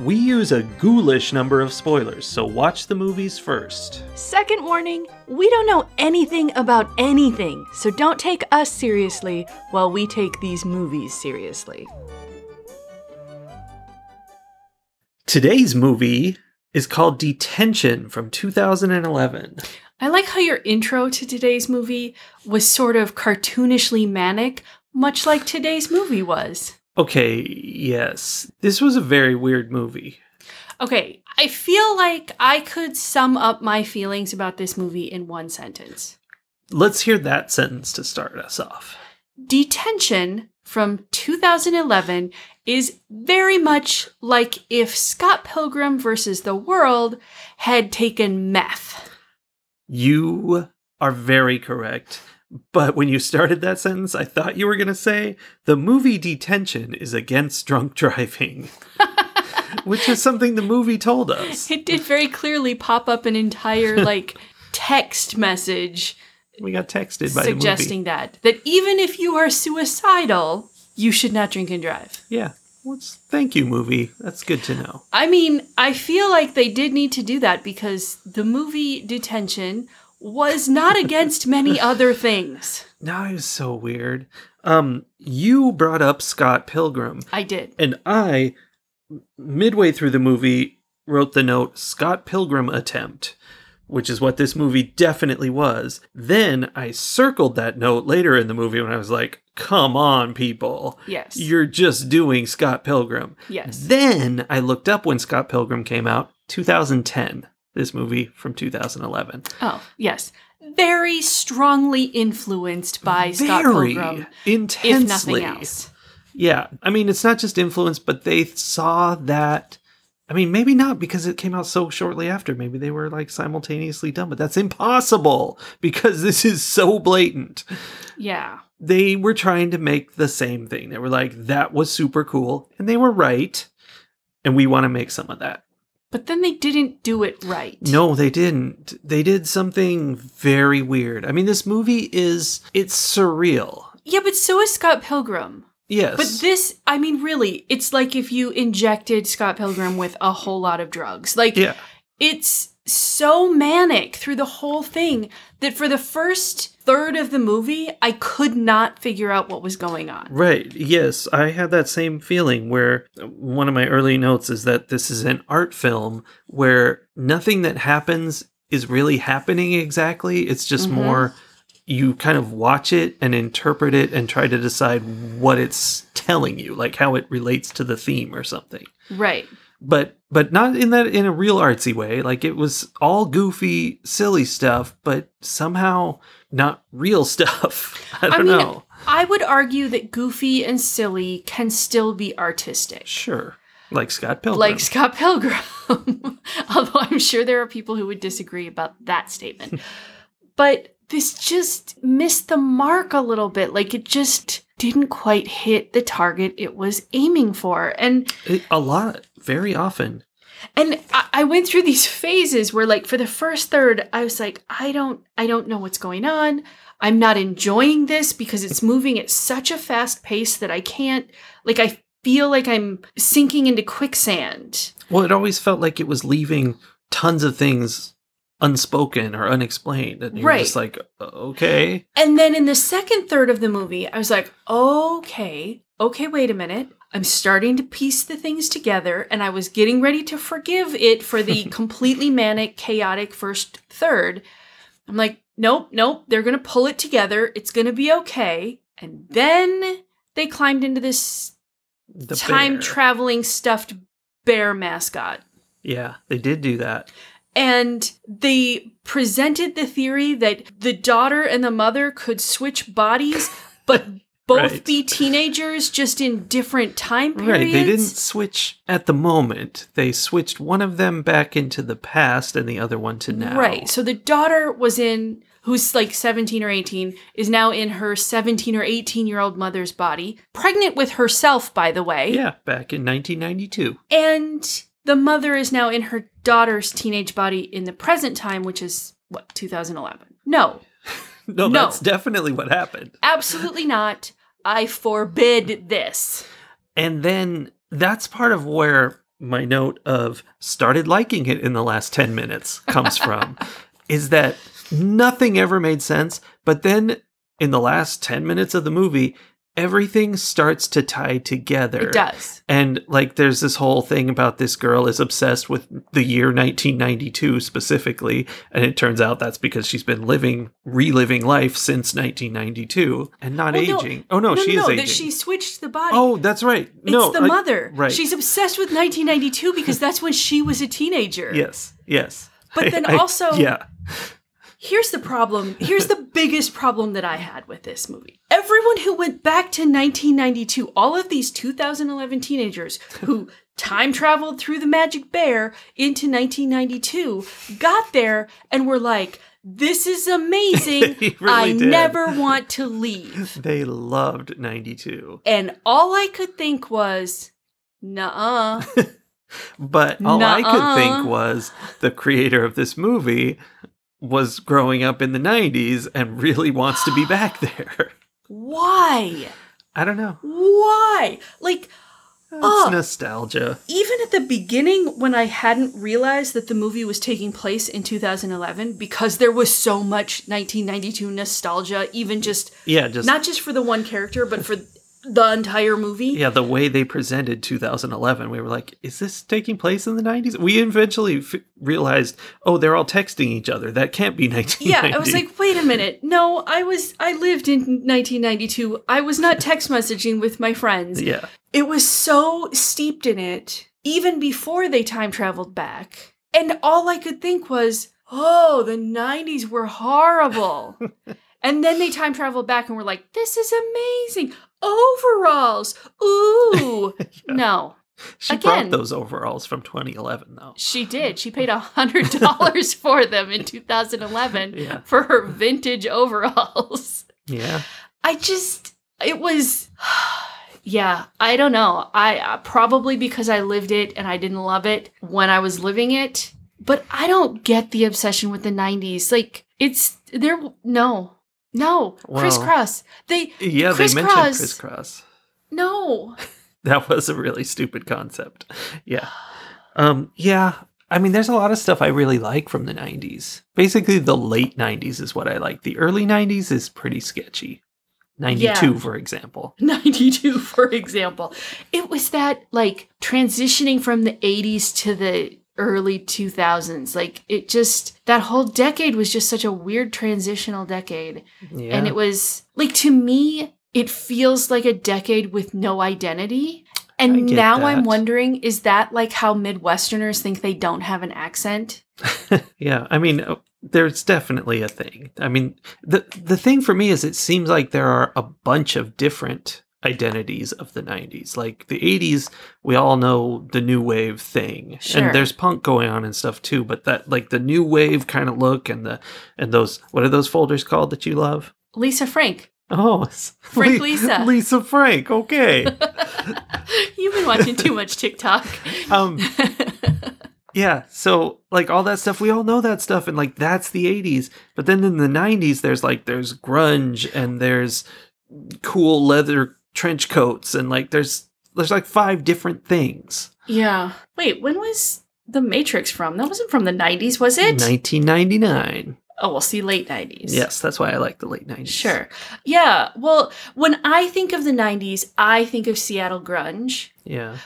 we use a ghoulish number of spoilers, so watch the movies first. Second warning we don't know anything about anything, so don't take us seriously while we take these movies seriously. Today's movie is called Detention from 2011. I like how your intro to today's movie was sort of cartoonishly manic, much like today's movie was. Okay, yes, this was a very weird movie. Okay, I feel like I could sum up my feelings about this movie in one sentence. Let's hear that sentence to start us off. Detention from 2011 is very much like if Scott Pilgrim versus the World had taken meth. You are very correct. But when you started that sentence, I thought you were going to say the movie Detention is against drunk driving, which is something the movie told us. It did very clearly pop up an entire like text message We got texted by suggesting the movie. that that even if you are suicidal, you should not drink and drive. Yeah. What's thank you, movie. That's good to know. I mean, I feel like they did need to do that because the movie Detention was not against many other things. Now it was so weird. Um, you brought up Scott Pilgrim, I did. and I, midway through the movie, wrote the note Scott Pilgrim attempt, which is what this movie definitely was. Then I circled that note later in the movie when I was like, come on, people. Yes. You're just doing Scott Pilgrim. yes. Then I looked up when Scott Pilgrim came out, 2010. This movie from 2011. oh, yes. Very strongly influenced by Scott Very Pilgrim, intensely. if nothing else. Yeah, I mean, it's not just influence, but they saw that. I mean, maybe not because it came out so shortly after. Maybe they were like simultaneously done, but that's impossible because this is so blatant. Yeah. They were trying to make the same thing. They were like, that was super cool, and they were right, and we want to make some of that. But then they didn't do it right. No, they didn't. They did something very weird. I mean, this movie is it's surreal. Yeah, but so is Scott Pilgrim. Yes. But this, I mean, really, it's like if you injected Scott Pilgrim with a whole lot of drugs. Like, yeah. it's so manic through the whole thing that for the first third of the movie, I could not figure out what was going on. Right. Yes, I had that same feeling where one of my early notes is that this is an art film where nothing that happens is really happening exactly. It's just Mhm. more you kind of watch it and interpret it and try to decide what it's telling you, like how it relates to the theme or something. Right. But but not in that in a real artsy way. Like it was all goofy, silly stuff, but somehow not real stuff. I don't mean, know. I would argue that goofy and silly can still be artistic. Sure. Like Scott Pilgrim. Like Scott Pilgrim. Although I'm sure there are people who would disagree about that statement. but this just missed the mark a little bit. Like it just didn't quite hit the target it was aiming for. And It- a lot, very often. And I, I went through these phases where like for the first third, I was like, I don't I don't know what's going on. I'm not enjoying this because it's moving at such a fast pace that I can't like I feel like I'm sinking into quicksand. Well, it always felt like it was leaving tons of things unspoken or unexplained, and you're Right. just like, okay, And then in the second third of the movie, I was like, okay, okay, wait a minute. I'm starting to piece the things together, and I was getting ready to forgive it for the completely manic, chaotic first third. I'm like, nope, nope, they're going to pull it together. It's going to be okay. And then they climbed into this the time traveling stuffed bear mascot. Yeah, they did do that. And they presented the theory that the daughter and the mother could switch bodies, but both Right. be teenagers just in different time periods. Right, they didn't switch at the moment. They switched one of them back into the past and the other one to now. Right. So the daughter was in who's like 17 or 18 is now in her 17 or 18 year old mother's body, pregnant with herself by the way. Yeah, back in 1992. And the mother is now in her daughter's teenage body in the present time, which is what 2011. No, No, No. that's definitely what happened. absolutely not. I forbid this. And then that's part of where my note of started liking it in the last 10 minutes comes from is that nothing ever made sense, but then in the last 10 minutes of the movie, everything starts to tie together. It does. And like there's this whole thing about this girl is obsessed with the year 1992 specifically, and it turns out that's because she's been living reliving life since 1992 and not Well, no- aging. oh no, she is no, aging. that she switched the body. Oh, that's right. it's no, the I- mother. right. She's obsessed with 1992 because that's when she was a teenager. Yes, yes. But then I- also- yeah, Here's the problem. Here's the biggest problem that I had with this movie. Everyone who went back to 1992, all of these 2011 teenagers who time traveled through the magic bear into 1992 got there and were like, this is amazing. Really I did. never want to leave. they loved 92. And all I could think was, nuh uh. But all I could think was the creator of this movie was growing up in the 90s and really wants to be back there. Why? I don't know. Why? Like, oh, It's Oh. nostalgia. even at the beginning when I hadn't realized that the movie was taking place in 2011 because there was so much 1992 nostalgia even just Yeah, just not just for the one character but for the entire movie. yeah, the way they presented 2011, we were like, is this taking place in the 90s? We eventually f- realized, oh, they're all texting each other. That can't be 1990. Yeah, I was like, wait a minute. No, I was I lived in 1992. I was not text messaging with my friends. yeah. It was so steeped in it, even before they time traveled back. And all I could think was, oh, the 90s were horrible. and then they time traveled back and were like, this is amazing. Overalls. Ooh. No. She Again- brought those overalls from 2011, though. She did. She paid a hundred dollars for them in 2011 Yeah. for her vintage overalls. Yeah. I just, it was, yeah, I don't know. I uh, probably because I lived it and I didn't love it when I was living it, but I don't get the obsession with the 90s. Like, it's, there, no, no, Well- Kris Kross. They, Yeah, they mentioned Kris Kross. crisscross. no. That was a really stupid concept. Yeah. Um, yeah. I mean, there's a lot of stuff I really like from the 90s. Basically, the late 90s is what I like. The early 90s is pretty sketchy. 92, Yeah. for example. 92 for example it was that like transitioning from the 80s to the early 2000s like it just that whole decade was just such a weird transitional decade. Yeah. and it was like to me it feels like a decade with no identity. And now i'm wondering is that like how midwesterners think they don't have an accent? Yeah, I mean, uh, there's definitely a thing. I mean, the the thing for me is it seems like there are a bunch of different identities of the 90s. Like the 80s, we all know the new wave thing. Sure. And there's punk going on and stuff too, but that like the new wave kind of look and the and those what are those folders called that you love? lisa frank Oh, Frank Lisa. Lisa Frank. Okay. you've been watching too much tiktok um Yeah, so like all that stuff, we all know that stuff, and like that's the '80s. But then in the '90s, there's like there's grunge and there's cool leather trench coats, and like there's there's like five different things. Yeah. Wait, when was The Matrix from? That wasn't from the 90s, was it? 1999. oh, well, see, late 90s. Yes, that's why I like the late '90s. Sure. Yeah. Well, when I think of the 90s, I think of Seattle grunge. Yeah.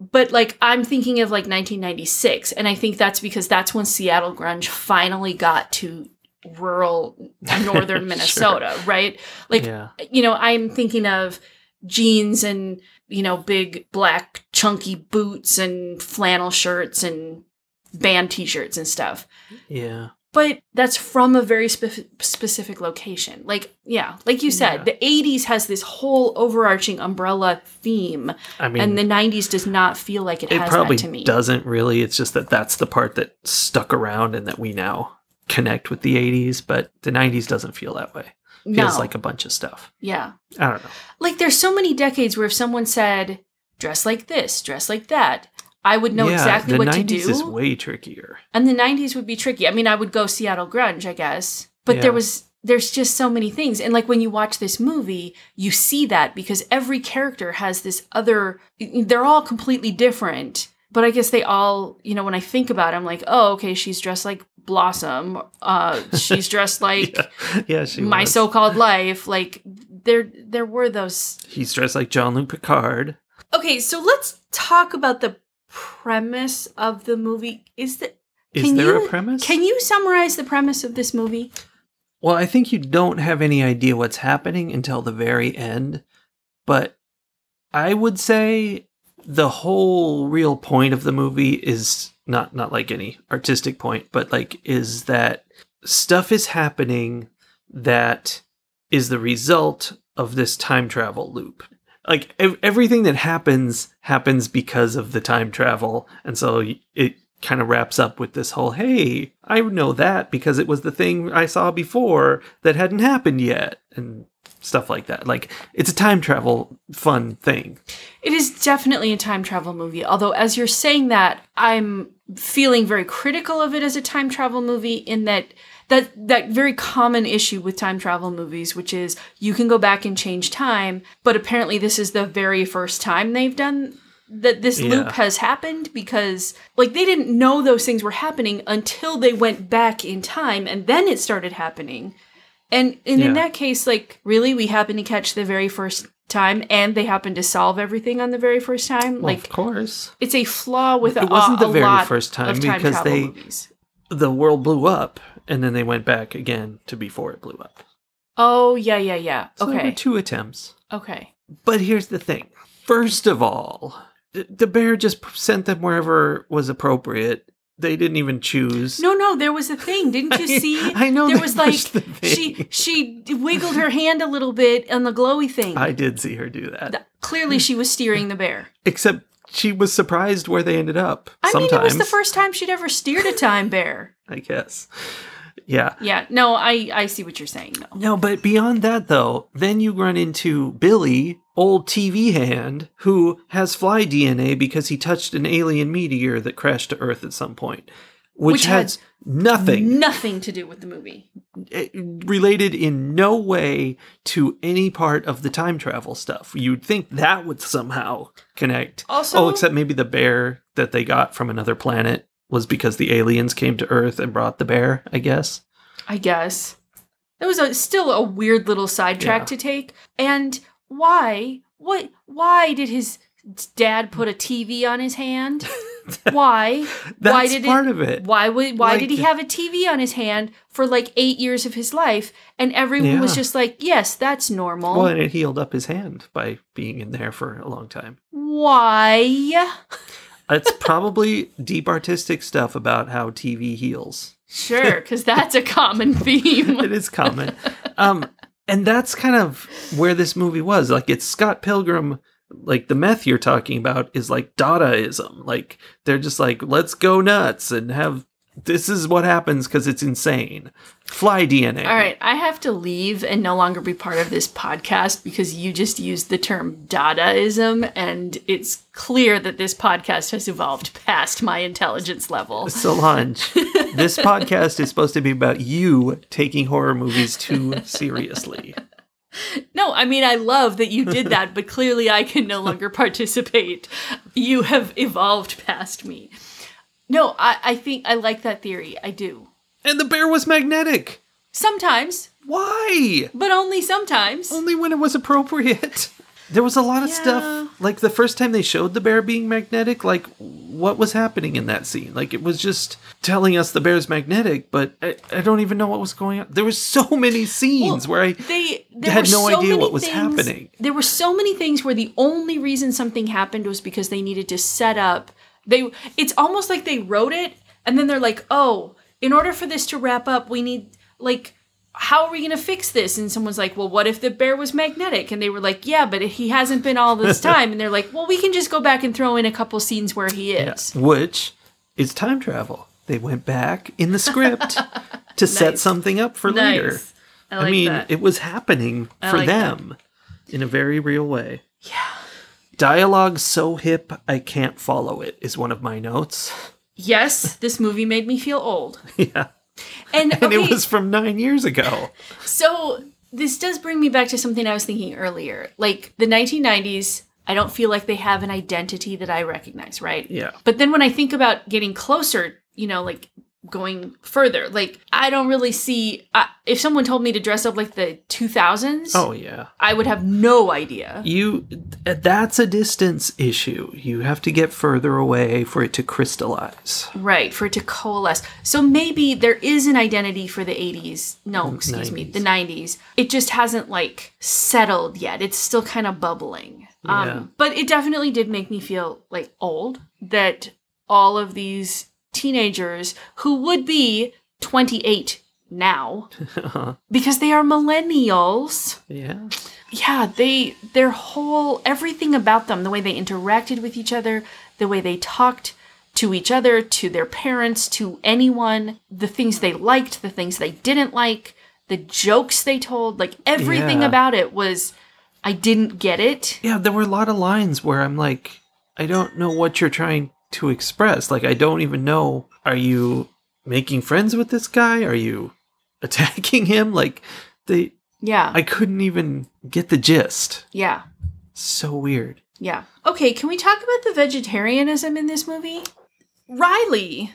But like I'm thinking of like 1996 and I think that's because that's when Seattle grunge finally got to rural northern Sure. Minnesota, right? Like yeah. you know, I'm thinking of jeans and, you know, big black chunky boots and flannel shirts and band t-shirts and stuff. Yeah. but that's from a very spe- specific location. Like, yeah, like you said, Yeah. the 80s has this whole overarching umbrella theme, I mean, and the 90s does not feel like it, it has probably that to me. It doesn't really. It's just that that's the part that stuck around and that we now connect with the 80s, but the 90s doesn't feel that way. Feels no. like a bunch of stuff. yeah. I don't know. Like, there's so many decades where if someone said, dress like this, dress like that, I would know yeah, exactly what 90s to do. The 90s is way trickier. And the 90s would be tricky. I mean, I would go Seattle Grunge, I guess. But there was there's just so many things. And like when you watch this movie, you see that because every character has this other they're all completely different. But I guess they all, you know, when I think about it, I'm like, oh, okay, she's dressed like Blossom. Uh she's dressed like yeah, yeah, she my was. so-called life. Like there there were those He's dressed like Jean-Luc Picard. Okay, so let's talk about the premise of the movie. Is that Is there you- a premise? Can you summarize the premise of this movie? Well, I think you don't have any idea what's happening until the very end. But I would say the whole real point of the movie is not not like any artistic point, but like is that stuff is happening that is the result of this time travel loop. Like ev- everything that happens happens because of the time travel, and so it kind of wraps up with this whole hey i know that because it was the thing i saw before that hadn't happened yet and stuff like that like it's a time travel fun thing It is definitely a time travel movie. Although, as you're saying that, I'm feeling very critical of it as a time travel movie. In that that that very common issue with time travel movies, which is you can go back and change time, but apparently this is the very first time they've done that this loop has happened because like they didn't know those things were happening until they went back in time and then it started happening. And, and in that case, like, really, we happen to catch the very first time, and they happen to solve everything on the very first time. well, like, of course it's a flaw with It a, wasn't the very first time time because they- movies. the world blew up and then they went back again to before it blew up Oh yeah, yeah, yeah. so there were okay, two attempts okay. but here's the thing first of all the bear just sent them wherever was appropriate they didn't even choose No, no, there was a thing. Didn't you see? I know there was like the she she wiggled her hand a little bit on the glowy thing. i did see her do that Th- Clearly, she was steering the bear. except she was surprised where they ended up I sometimes mean, it was the first time she'd ever steered a time bear. i guess yeah Yeah, no, I I see what you're saying. though. no but beyond that though then you run into billy old tv hand who has fly dna because he touched an alien meteor that crashed to earth at some point which, Which has nothing Nothing to do with the movie. eh, related in no way to any part of the time travel stuff you'd think that would somehow connect Also- oh except maybe the bear that they got from another planet was because the aliens came to earth and brought the bear i guess I guess. That was a, still a weird little sidetrack Yeah. to take. And why? What? Why did his dad put a TV on his hand? Why? That's why did part it, of it. Why would? Why Like- did he have a TV on his hand for like eight years of his life? And everyone was just like, "Yes, that's normal." Well, and it healed up his hand by being in there for a long time. Why? It's probably deep artistic stuff about how TV heals. Sure, because that's a common theme. It is common. um, and that's kind of where this movie was. Like, it's Scott Pilgrim. Like the meth you're talking about is like Dadaism. Like they're just like, let's go nuts and have this is what happens because it's insane. Fly DNA. All right, I have to leave and no longer be part of this podcast because you just used the term Dadaism, and it's clear that this podcast has evolved past my intelligence level. Solange, this podcast is supposed to be about you taking horror movies too seriously. No, I mean, I love that you did that, but clearly I can no longer participate. You have evolved past me. No, I, I think I like that theory. I do. And the bear was magnetic. Sometimes, Why? but only sometimes. Only when it was appropriate. There was a lot of Yeah. stuff. Like the first time they showed the bear being magnetic, like what was happening in that scene? Like it was just telling us the bear's magnetic, but I, I don't even know what was going on. There were so many scenes where I they had no so idea what was things- happening. There were so many things where the only reason something happened was because they needed to set up. They it's almost like they wrote it and then they're like, "Oh, in order for this to wrap up, we need like how are we going to fix this? And someone's like, well, what if the bear was magnetic? And they were like, yeah, but he hasn't been all this time. and they're like, well, we can just go back and throw in a couple scenes where he is. Which is time travel. They went back in the script to set something up for later. I like I mean, that. it was happening for like that. them in a very real way. Yeah. Dialogue so hip I can't follow it is one of my notes. yes, this movie made me feel old. yeah. And, And it was from nine years ago. So this does bring me back to something I was thinking earlier. Like the 1990s, I don't feel like they have an identity that I recognize, right? Yeah. But then when I think about getting closer, you know, like going further, like I don't really see. Uh, if someone told me to dress up like the 2000s, Oh yeah. I would have no idea. You that's a distance issue. You have to get further away for it to crystallize. Right, for it to coalesce. So maybe there is an identity for the 80s. No, excuse me, the 90s. It just hasn't like settled yet. It's still kind of bubbling. Yeah. Um, but it definitely did make me feel like old that all of these teenagers who would be 28 now because they are millennials Yeah. yeah they their whole everything about them the way they interacted with each other the way they talked to each other to their parents to anyone the things they liked the things they didn't like the jokes they told like everything Yeah. about it was i didn't get it Yeah, there were a lot of lines where I'm like, I don't know what you're trying to express. Like, I don't even know. Are you making friends with this guy? Are you attacking him? Like, they, yeah I couldn't even get the gist. yeah So weird. yeah okay can we talk about the vegetarianism in this movie riley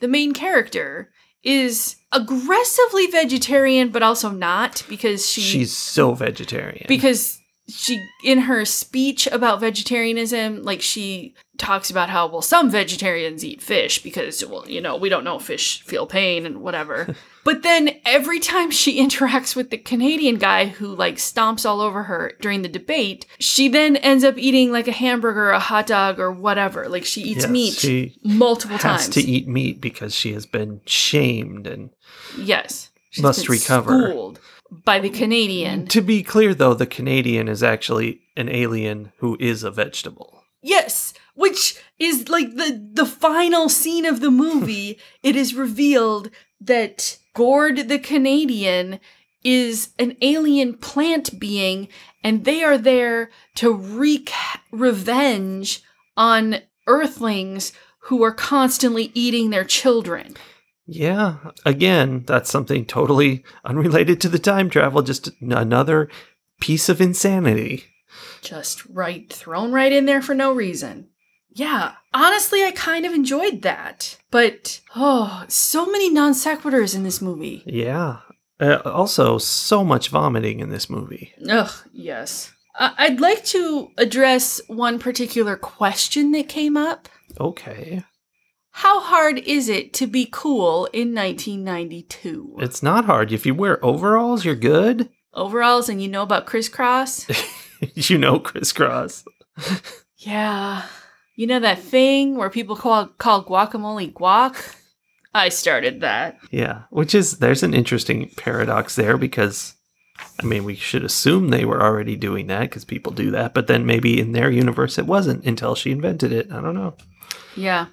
the main character is aggressively vegetarian but also not because she She's so vegetarian. because she in her speech about vegetarianism like she talks about how well some vegetarians eat fish because well you know we don't know if fish feel pain and whatever. But then every time she interacts with the canadian guy who like stomps all over her during the debate she then ends up eating like a hamburger a hot dog or whatever. Like she eats Yes, meat she multiple has times. to eat meat because she has been shamed and yes. Must recover. schooled by the canadian. To be clear, though, the Canadian is actually an alien who is a vegetable. Yes, which is like the the final scene of the movie. it is revealed that Gord the Canadian is an alien plant being and they are there to wreak revenge on earthlings who are constantly eating their children. Yeah, again, that's something totally unrelated to the time travel, just another piece of insanity. Just right thrown right in there for no reason. Yeah, honestly I kind of enjoyed that. But oh, so many non sequiturs in this movie. Yeah. Uh, also, so much vomiting in this movie. Ugh, yes. I- I'd like to address one particular question that came up. Okay. How hard is it to be cool in 1992? It's not hard. If you wear overalls, you're good. Overalls and you know about Kris Kross? you know Kris Kross. yeah. You know that thing where people call, call guacamole guac? I started that. Yeah, which is, there's an interesting paradox there because, I mean, we should assume they were already doing that because people do that, but then maybe in their universe it wasn't until she invented it. I don't know. Yeah.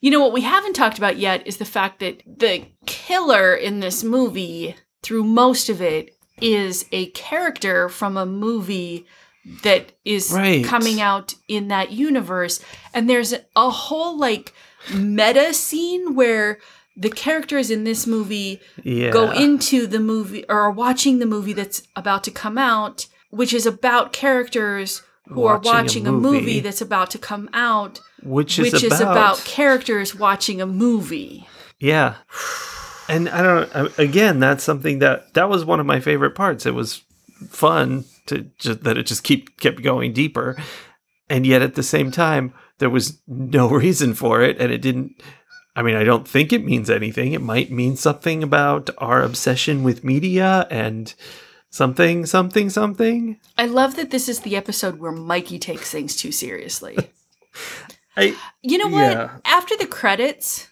You know what we haven't talked about yet is the fact that the killer in this movie, through most of it, is a character from a movie that is Right. coming out in that universe. And there's a whole like meta scene where the characters in this movie Yeah. go into the movie or are watching the movie that's about to come out, which is about characters who Watching are watching a movie. movie. that's about to come out which is which about, is about characters watching a movie. yeah and i don't I- again that's something that that was one of my favorite parts it was fun to just that it just keep kept going deeper and yet at the same time there was no reason for it and it didn't i mean i don't think it means anything it might mean something about our obsession with media and something something something I love that this is the episode where Mikey takes things too seriously. i You know what? Yeah. After the credits,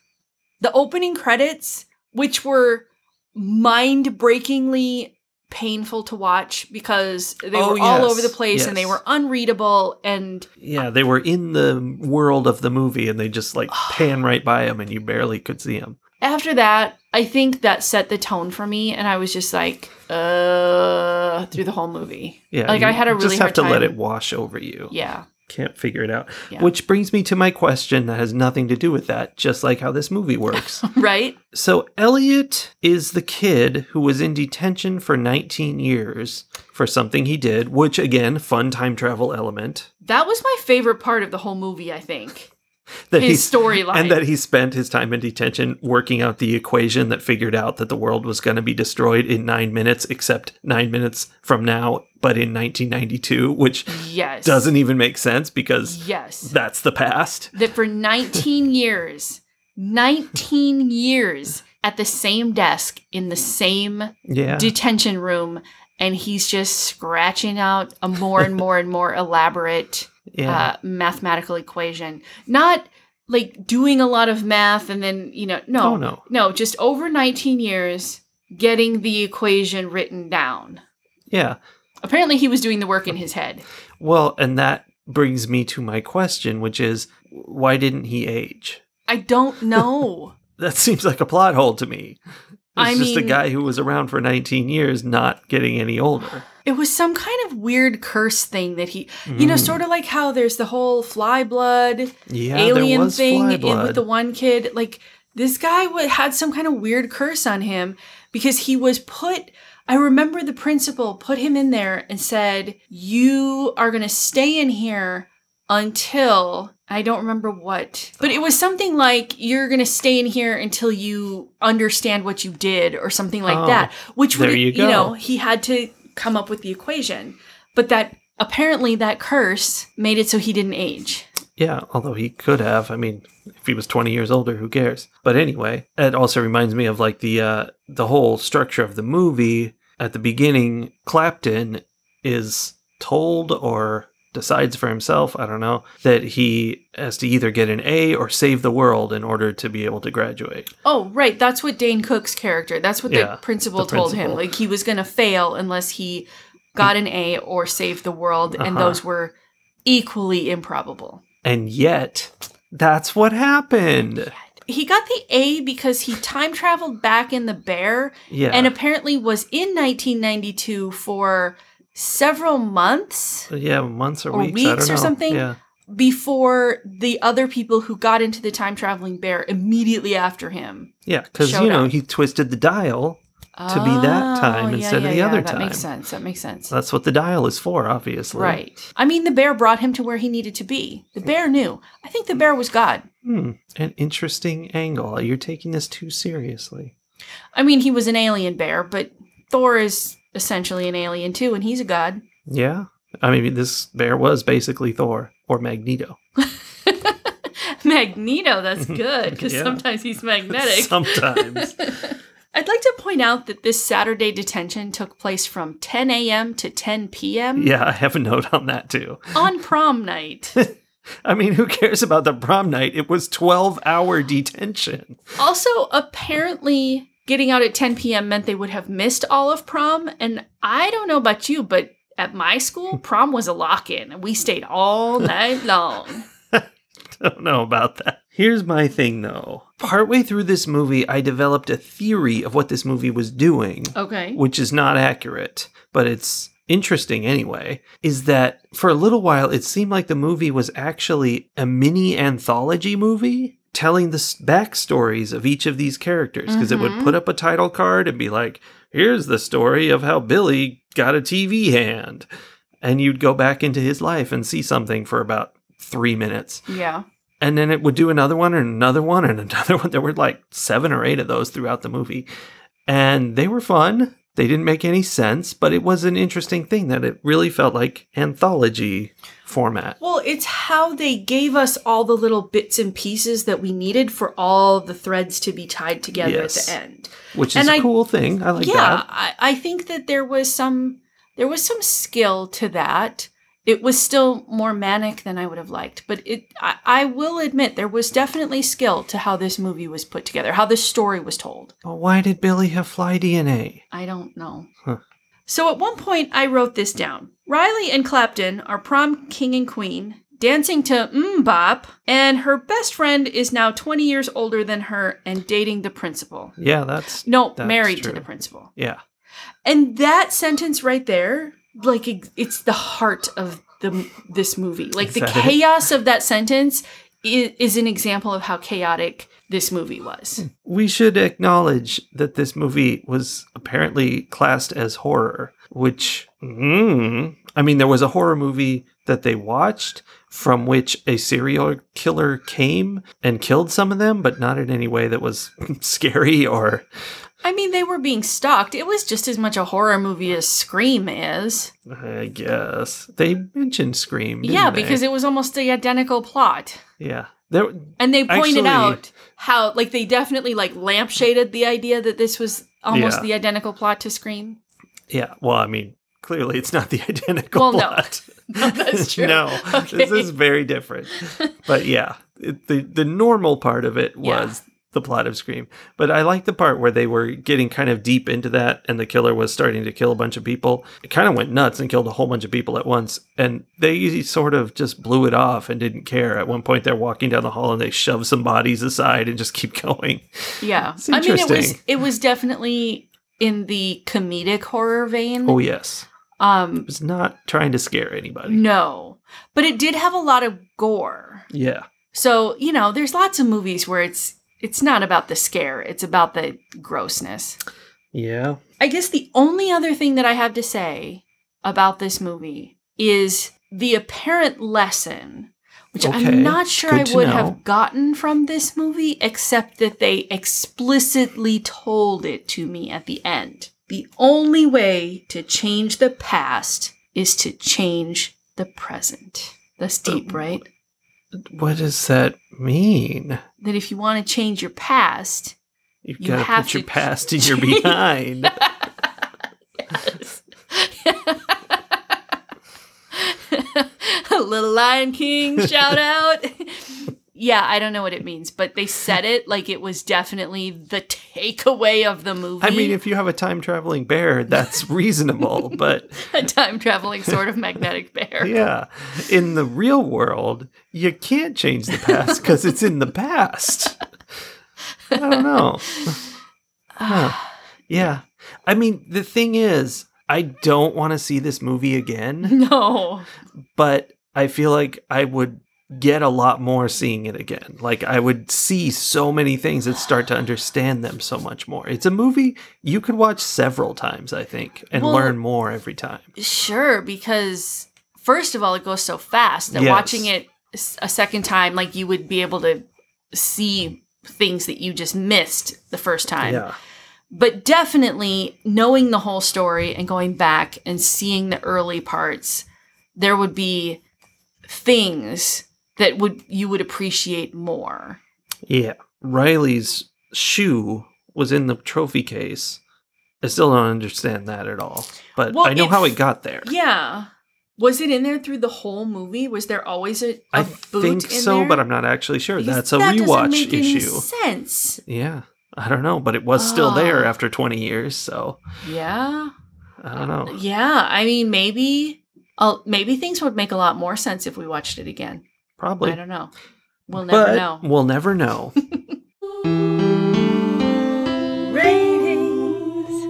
the opening credits which were mind breakingly painful to watch because they Oh, were all yes, over the place and they were unreadable and Yeah, they were in the world of the movie and they just like pan right by them and you barely could see them. after that i think that set the tone for me and i was just like uh through the whole movie Yeah, Like, I had a really just have to let it wash over you. yeah Can't figure it out. Yeah. Which brings me to my question that has nothing to do with that, just like how this movie works. right so Elliot is the kid who was in detention for 19 years for something he did, which again, fun time travel element. that was my favorite part of the whole movie i think That his storyline and that he spent his time in detention working out the equation that figured out that the world was going to be destroyed in nine minutes, except nine minutes from now, but in 1992, which yes doesn't even make sense because yes that's the past. that for 19 years 19 years at the same desk in the same Yeah. detention room and he's just scratching out a more and more and more elaborate yeah. uh, mathematical equation not like doing a lot of math and then you know no Oh, no. no just over 19 years getting the equation written down yeah. apparently he was doing the work in his head Well, and that brings me to my question, which is why didn't he age? i don't know That seems like a plot hole to me. It's I just a guy who was around for 19 years not getting any older. It was some kind of weird curse thing that he, you know, Mm. sort of like how there's the whole fly blood Yeah, alien thing blood. with the one kid. Like this guy wa had some kind of weird curse on him because he was put. I remember the principal put him in there and said, "You are going to stay in here until." I don't remember what, but it was something like you're going to stay in here until you understand what you did or something like Oh, that, which would you go. know, he had to come up with the equation. But that apparently that curse made it so he didn't age. Yeah, although he could have. I mean, if he was 20 years older, who cares? But anyway, it also reminds me of like the uh the whole structure of the movie. At the beginning, Clapton is told or decides for himself, I don't know, that he has to either get an A or save the world in order to be able to graduate. Oh, right. That's what Dane Cook's character. That's what Yeah, the principal the told him. Like he was going to fail unless he got an A or saved the world, and Uh-huh. those were equally improbable. And yet, that's what happened. He got the A because he time traveled back in the bear Yeah. and apparently was in 1992 for several months yeah, months or, or weeks, I don't weeks or know. something? Yeah. before the other people who got into the time traveling bear immediately after him. Yeah, because you know up. he twisted the dial. To be that time Oh, yeah, instead of the yeah, other That makes sense. That makes sense. That's what the dial is for, obviously. Right. I mean, the bear brought him to where he needed to be. The bear knew. I think the bear was God. Hmm. An interesting angle. You're taking this too seriously. I mean, he was an alien bear, but Thor is essentially an alien too, and he's a god. Yeah. I mean, this bear was basically Thor or Magneto. Magneto, that's good because Yeah. sometimes he's magnetic. Sometimes. I'd like to point out that this Saturday detention took place from 10 a.m. to 10 p.m. yeah, I have a note on that too. on prom night. I mean, who cares about the prom night? It was 12 hour detention. Also, apparently, getting out at 10 p.m. meant they would have missed all of prom. And I don't know about you, but at my school, prom was a lock in, and we stayed all night long. don't know about that. Here's my thing though. Partway through this movie, I developed a theory of what this movie was doing. Okay. which is not accurate, but it's interesting anyway, is that for a little while it seemed like the movie was actually a mini anthology movie telling the backstories of each of these characters because it would Mhm. put up a title card and be like, here's the story of how Billy got a TV hand. And you'd go back into his life and see something for about three minutes. Yeah. And then it would do another one and another one and another one. There were like seven or eight of those throughout the movie. And they were fun. They didn't make any sense, but it was an interesting thing that it really felt like anthology format. Well, it's how they gave us all the little bits and pieces that we needed for all the threads to be tied together Yes. at the end. Which is And a I- cool thing. I like yeah, that. I, I think that there was some there was some skill to that. It was still more manic than I would have liked. But it, I, I will admit, there was definitely skill to how this movie was put together, how this story was told. But why did Billy have fly DNA? I don't know. Huh. So at one point, I wrote this down. Riley and Clapton are prom king and queen, dancing to Mm Bop, and her best friend is now 20 years older than her and dating the principal. Yeah, that's No, That's married to the principal. yeah. And that sentence right there, like it's the heart of the this movie. Like Is the it? chaos of that sentence is, is an example of how chaotic this movie was. We should acknowledge that this movie was apparently classed as horror, which, mm, I mean, there was a horror movie that they watched from which a serial killer came and killed some of them, but not in any way that was scary or, I mean, they were being stalked. It was just as much a horror movie as Scream is. I guess. They mentioned Scream. yeah, they? because it was almost the identical plot. Yeah. There, And they pointed Actually- out how, like, they definitely like lampshaded the idea that this was almost Yeah. the identical plot to Scream. yeah. Well, I mean, clearly it's not the identical plot. Well, no. plot. No, that's true. no, Okay. this is very different. But yeah, it, the the normal part of it was the plot of Scream. But I like the part where they were getting kind of deep into that, and the killer was starting to kill a bunch of people. It kind of went nuts and killed a whole bunch of people at once, and they sort of just blew it off and didn't care. At one point, they're walking down the hall and they shove some bodies aside and just keep going. Yeah. I mean, it was it was definitely in the comedic horror vein. Oh yes, Um, it was not trying to scare anybody. no, but it did have a lot of gore. Yeah, So you know, there's lots of movies where it's it's not about the scare; it's about the grossness. yeah. I guess the only other thing that I have to say about this movie is the apparent lesson, which Okay, I'm not sure good I would know. have gotten from this movie, except that they explicitly told it to me at the end. The only way to change the past is to change the present. That's deep, uh, right? What does that mean? That if you want to change your past, You've You got to put your past in your behind. a little Lion King shout out. yeah, I don't know what it means, but they said it like it was definitely the takeaway of the movie. I mean, if you have a time traveling bear, that's reasonable. but a time traveling sort of magnetic bear. yeah, in the real world, you can't change the past because it's in the past. I don't know. Huh. Yeah. I mean, the thing is, I don't want to see this movie again, No. but I feel like I would get a lot more seeing it again. Like I would see so many things and start to understand them so much more. It's a movie you could watch several times, I think, and Well- learn more every time. Sure, because first of all, it goes so fast that Yes. watching it a second time, like you would be able to see things that you just missed the first time. Yeah. but definitely knowing the whole story and going back and seeing the early parts there would be things that would you would appreciate more Yeah. Riley's shoe was in the trophy case. I still don't understand that at all. But Well, I know how it got there. yeah was it in there through the whole movie was there always a, a I think in so, there? but I'm not actually sure. Because That's a that rewatch issue. sense Yeah. I don't know, but it was still there Ah. after 20 years, so yeah I don't know. yeah i mean maybe uh, maybe things would make a lot more sense if we watched it again Probably. i don't know we'll never but know we'll never know. ratings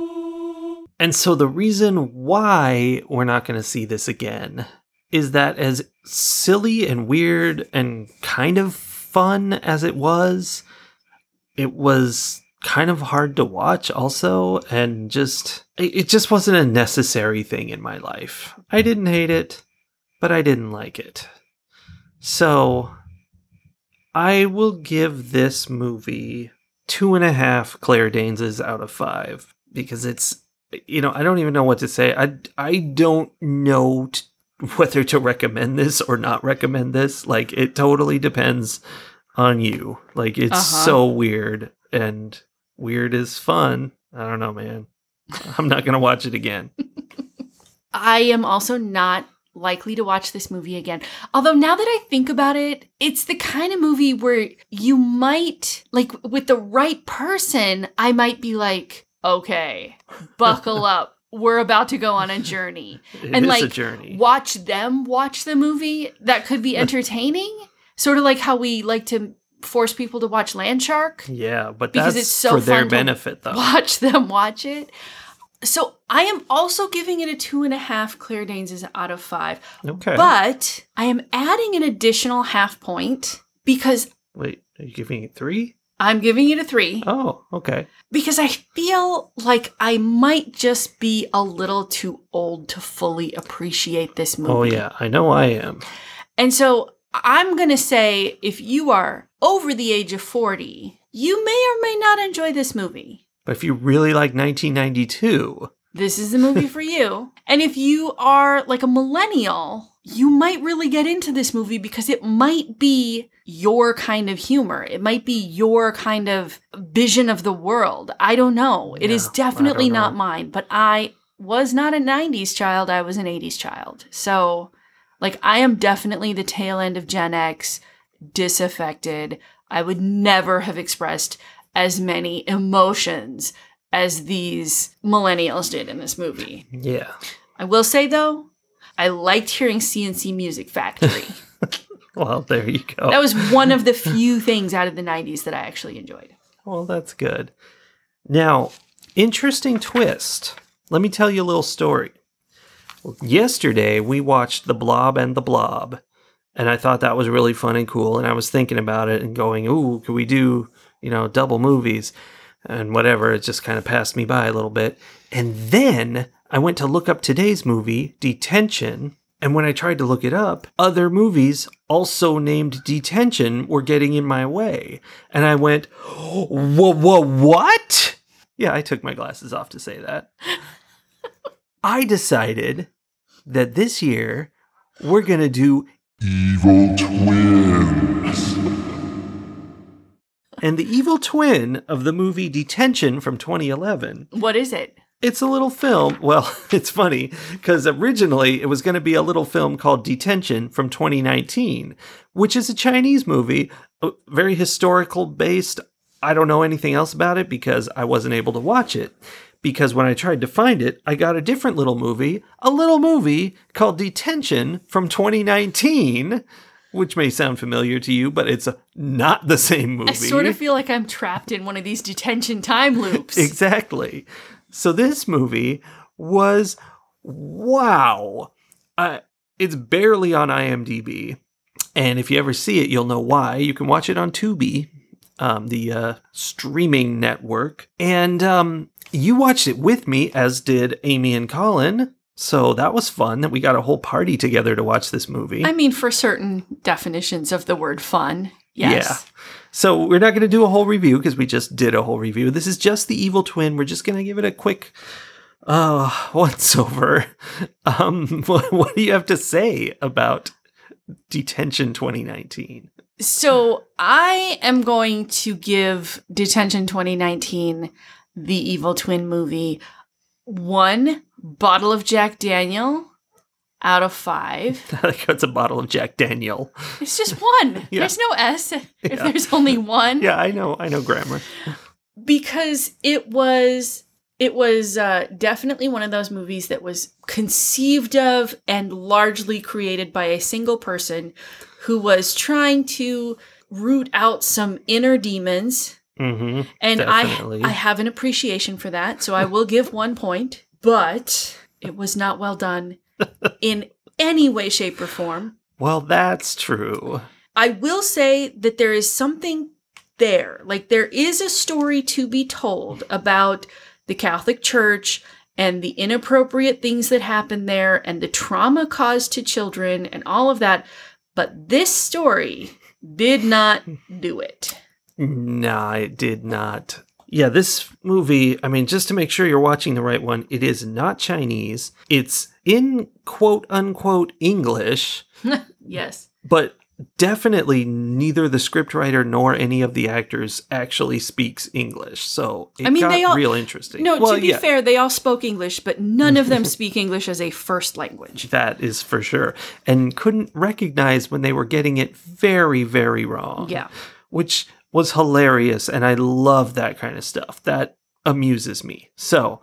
and so the reason why we're not going to see this again is that as silly and weird and kind of fun as it was, it was kind of hard to watch also and just it it just wasn't a necessary thing in my life. I didn't hate it, but I didn't like it. So I will give this movie two and a half Claire Daneses out of five because it's you know I don't even know what to say. I I don't know t- whether to recommend this or not recommend this. Like it totally depends on you. Like it's Uh-huh. so weird and weird is fun. I don't know, man. I'm not gonna watch it again. I am also not likely to watch this movie again. Although now that I think about it, it's the kind of movie where you might like with the right person, I might be like, "Okay, buckle up. We're about to go on a journey." It and like journey. watch them watch the movie that could be entertaining. sort of like how we like to force people to watch Land Shark. yeah, but because that's it's so for their benefit, though. Watch them watch it. So I am also giving it a two and a half Claire Danes is out of five. Okay. But I am adding an additional half point because Wait, are you giving it three? I'm giving it a three Oh, okay. because I feel like I might just be a little too old to fully appreciate this oh, movie. Oh, yeah, I know I am. And so I'm going to say if you are over the age of 40, you may or may not enjoy this movie. But if you really like 1992, This is the movie for you. And if you are like a millennial, you might really get into this movie because it might be your kind of humor. It might be your kind of vision of the world. I don't know. It is Yeah, I definitely don't mine, but I was not a 90s child. I was an 80s child. So, like, I am definitely the tail end of Gen X, disaffected. I would never have expressed as many emotions as these millennials did in this movie. yeah. I will say though, I liked hearing C+C Music Factory. Well, there you go. that was one of the few things out of the 90s that I actually enjoyed. Well, that's good. Now, interesting twist. Let me tell you a little story. Yesterday, we watched The Blob and the Blob, and I thought that was really fun and cool. And I was thinking about it and going, "Ooh, could we do, you know, double movies?" And whatever, it just kind of passed me by a little bit. And then I went to look up today's movie, Detention. And when I tried to look it up, other movies also named Detention were getting in my way. And I went, Whoa, whoa, what? Yeah, I took my glasses off to say that. I decided that this year we're going to do Evil Twins. And the evil twin of the movie Detention from 2011. What is it? It's a little film. Well, it's funny because originally it was going to be a little film called Detention from 2019, which is a Chinese movie, uh, very historical based. I don't know anything else about it because I wasn't able to watch it. Because when I tried to find it, I got a different little movie, a little movie called Detention from 2019, which may sound familiar to you, but it's not the same movie. I sort of feel like I'm trapped in one of these detention time loops. Exactly. So this movie was wow. Uh, it's barely on IMDb, and if you ever see it, you'll know why. You can watch it on Tubi, um, the uh, streaming network, and um, you watched it with me, as did Amy and Colin. So that was fun. That we got a whole party together to watch this movie. I mean, for certain definitions of the word fun, yes. Yeah. So we're not going to do a whole review because we just did a whole review. This is just the Evil Twin. We're just going to give it a quick uh once over. Um what, what do you have to say about Detention 2019? So I am going to give Detention 2019, the Evil Twin movie, one bottle of Jack Daniel out of five. It's a bottle of Jack Daniel. It's just one. Yeah. There's no S if Yeah. there's only one. Yeah, I know. I know grammar. because it was it was uh, definitely one of those movies that was conceived of and largely created by a single person who was trying to root out some inner demons Mhm. and Definitely. I I have an appreciation for that so I will give 1 point but it was not well done in any way shape or form Well, that's true. I will say that there is something there. Like there is a story to be told about the Catholic Church and the inappropriate things that happen there and the trauma caused to children and all of that. But this story did not do it. Nah, it did not. Yeah, this movie, I mean, just to make sure you're watching the right one, it is not Chinese. It's in quote unquote English, Yes. but definitely neither the scriptwriter nor any of the actors actually speaks English. So it I mean, they all- real interesting. No, Well, to be yeah, fair, they all spoke English, but none of them speak English as a first language. That is for sure. And couldn't recognize when they were getting it very, very wrong. Yeah. Which was hilarious. And I love that kind of stuff. That amuses me. So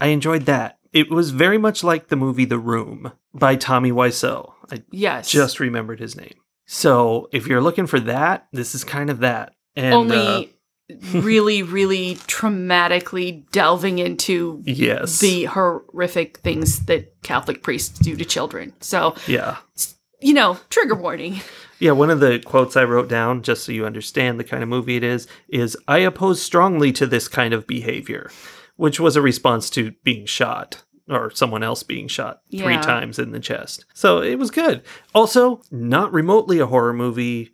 I enjoyed that. It was very much like the movie The Room by Tommy Wiseau. I Yes. just remembered his name. So if you're looking for that, this is kind of that. And uh, only really, really traumatically delving into yes. the horrific things that Catholic priests do to children. So, yeah. you know, trigger warning. Yeah, one of the quotes I wrote down, just so you understand the kind of movie it is, is I oppose strongly to this kind of behavior, which was a response to being shot or someone else being shot three Yeah. times in the chest. So it was good. Also, not remotely a horror movie,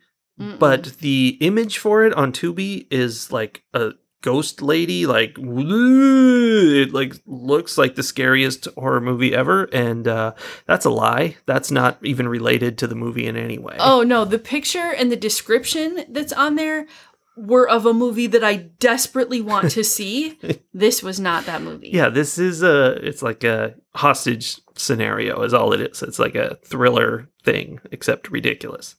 but the image for it on Tubi is like a ghost lady like it like looks like the scariest horror movie ever and uh that's a lie that's not even related to the movie in any way Oh no, the picture and the description that's on there were of a movie that I desperately want to see. this was not that movie. Yeah, this is a it's like a hostage scenario is all it is. It's like a thriller thing except ridiculous.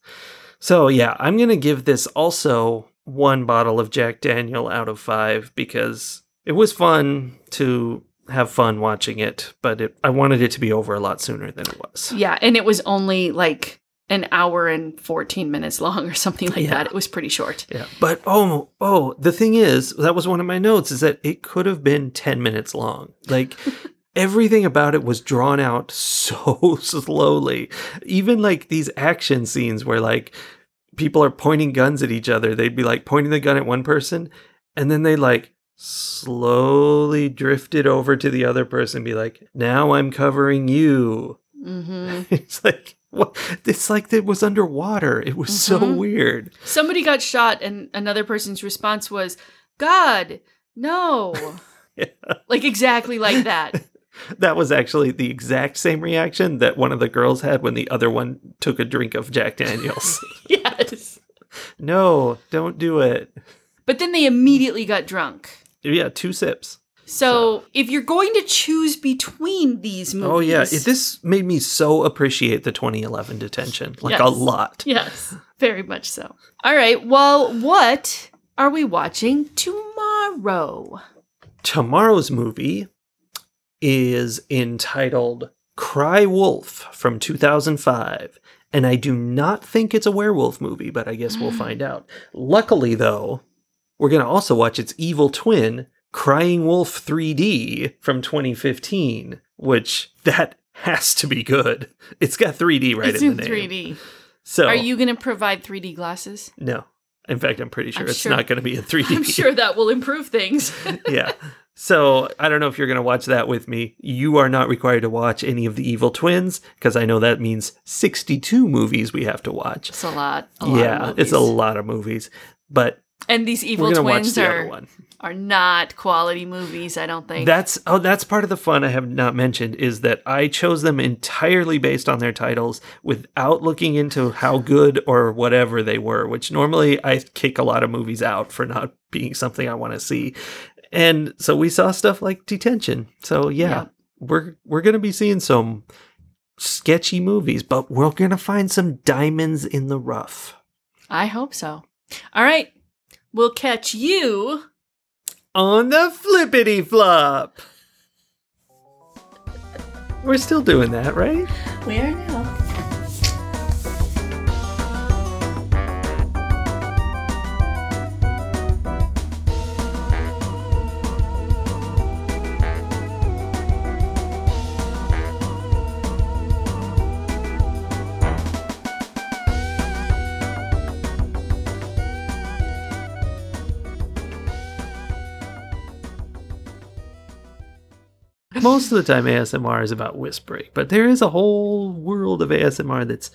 So, yeah, I'm going to give this also one bottle of Jack Daniel out of 5 because it was fun to have fun watching it, but it, I wanted it to be over a lot sooner than it was. Yeah, and it was only like an hour and 14 minutes long or something like Yeah. that. It was pretty short. Yeah, but oh, oh, the thing is, that was one of my notes is that it could have been 10 minutes long. Like everything about it was drawn out so slowly. Even like these action scenes where like people are pointing guns at each other, they'd be like pointing the gun at one person and then they like slowly drifted over to the other person and be like, "Now I'm covering you." hmm It's like what? It's like it was underwater. It was so Mhm. weird. Somebody got shot, and another person's response was, God, no. Yeah. Like exactly like that. That was actually the exact same reaction that one of the girls had when the other one took a drink of Jack Daniels. Yes. no, don't do it. But then they immediately got drunk. Yeah, two sips. So, if you're going to choose between these oh, movies. Oh yeah, this made me so appreciate the 2011 detention, like a lot. Yes, very much so. All right, well, what are we watching tomorrow? Tomorrow's movie is entitled Cry Wolf from 2005. And I do not think it's a werewolf movie, but I guess we'll find out. Luckily, though, we're going to also watch its evil twin, Crying Wolf 3D from 2015, which that has to be good. It's got 3D right it's in in the name. 3D. So Are you going to provide 3D glasses? No. In fact, I'm pretty sure I'm it's sure- not going to be in 3D. I'm sure that will improve things. yeah. So I don't know if you're going to watch that with me. You are not required to watch any of the Evil Twins because I know that means 62 movies we have to watch. it's a lot. A lot yeah, of it's a lot of movies. But And these evil we're going watch twins the are are not quality movies. I don't think. That's oh, that's part of the fun I have not mentioned is that I chose them entirely based on their titles without looking into how good or whatever they were. Which normally I kick a lot of movies out for not being something I want to see, and so we saw stuff like Detention. So yeah, Yeah. we're we're gonna be seeing some sketchy movies, but we're gonna find some diamonds in the rough. I hope so. All right, we'll catch you. on the flippity flop. We're still doing that, right? We are now. most of the time ASMR is about whispering, but there is a whole world of ASMR that's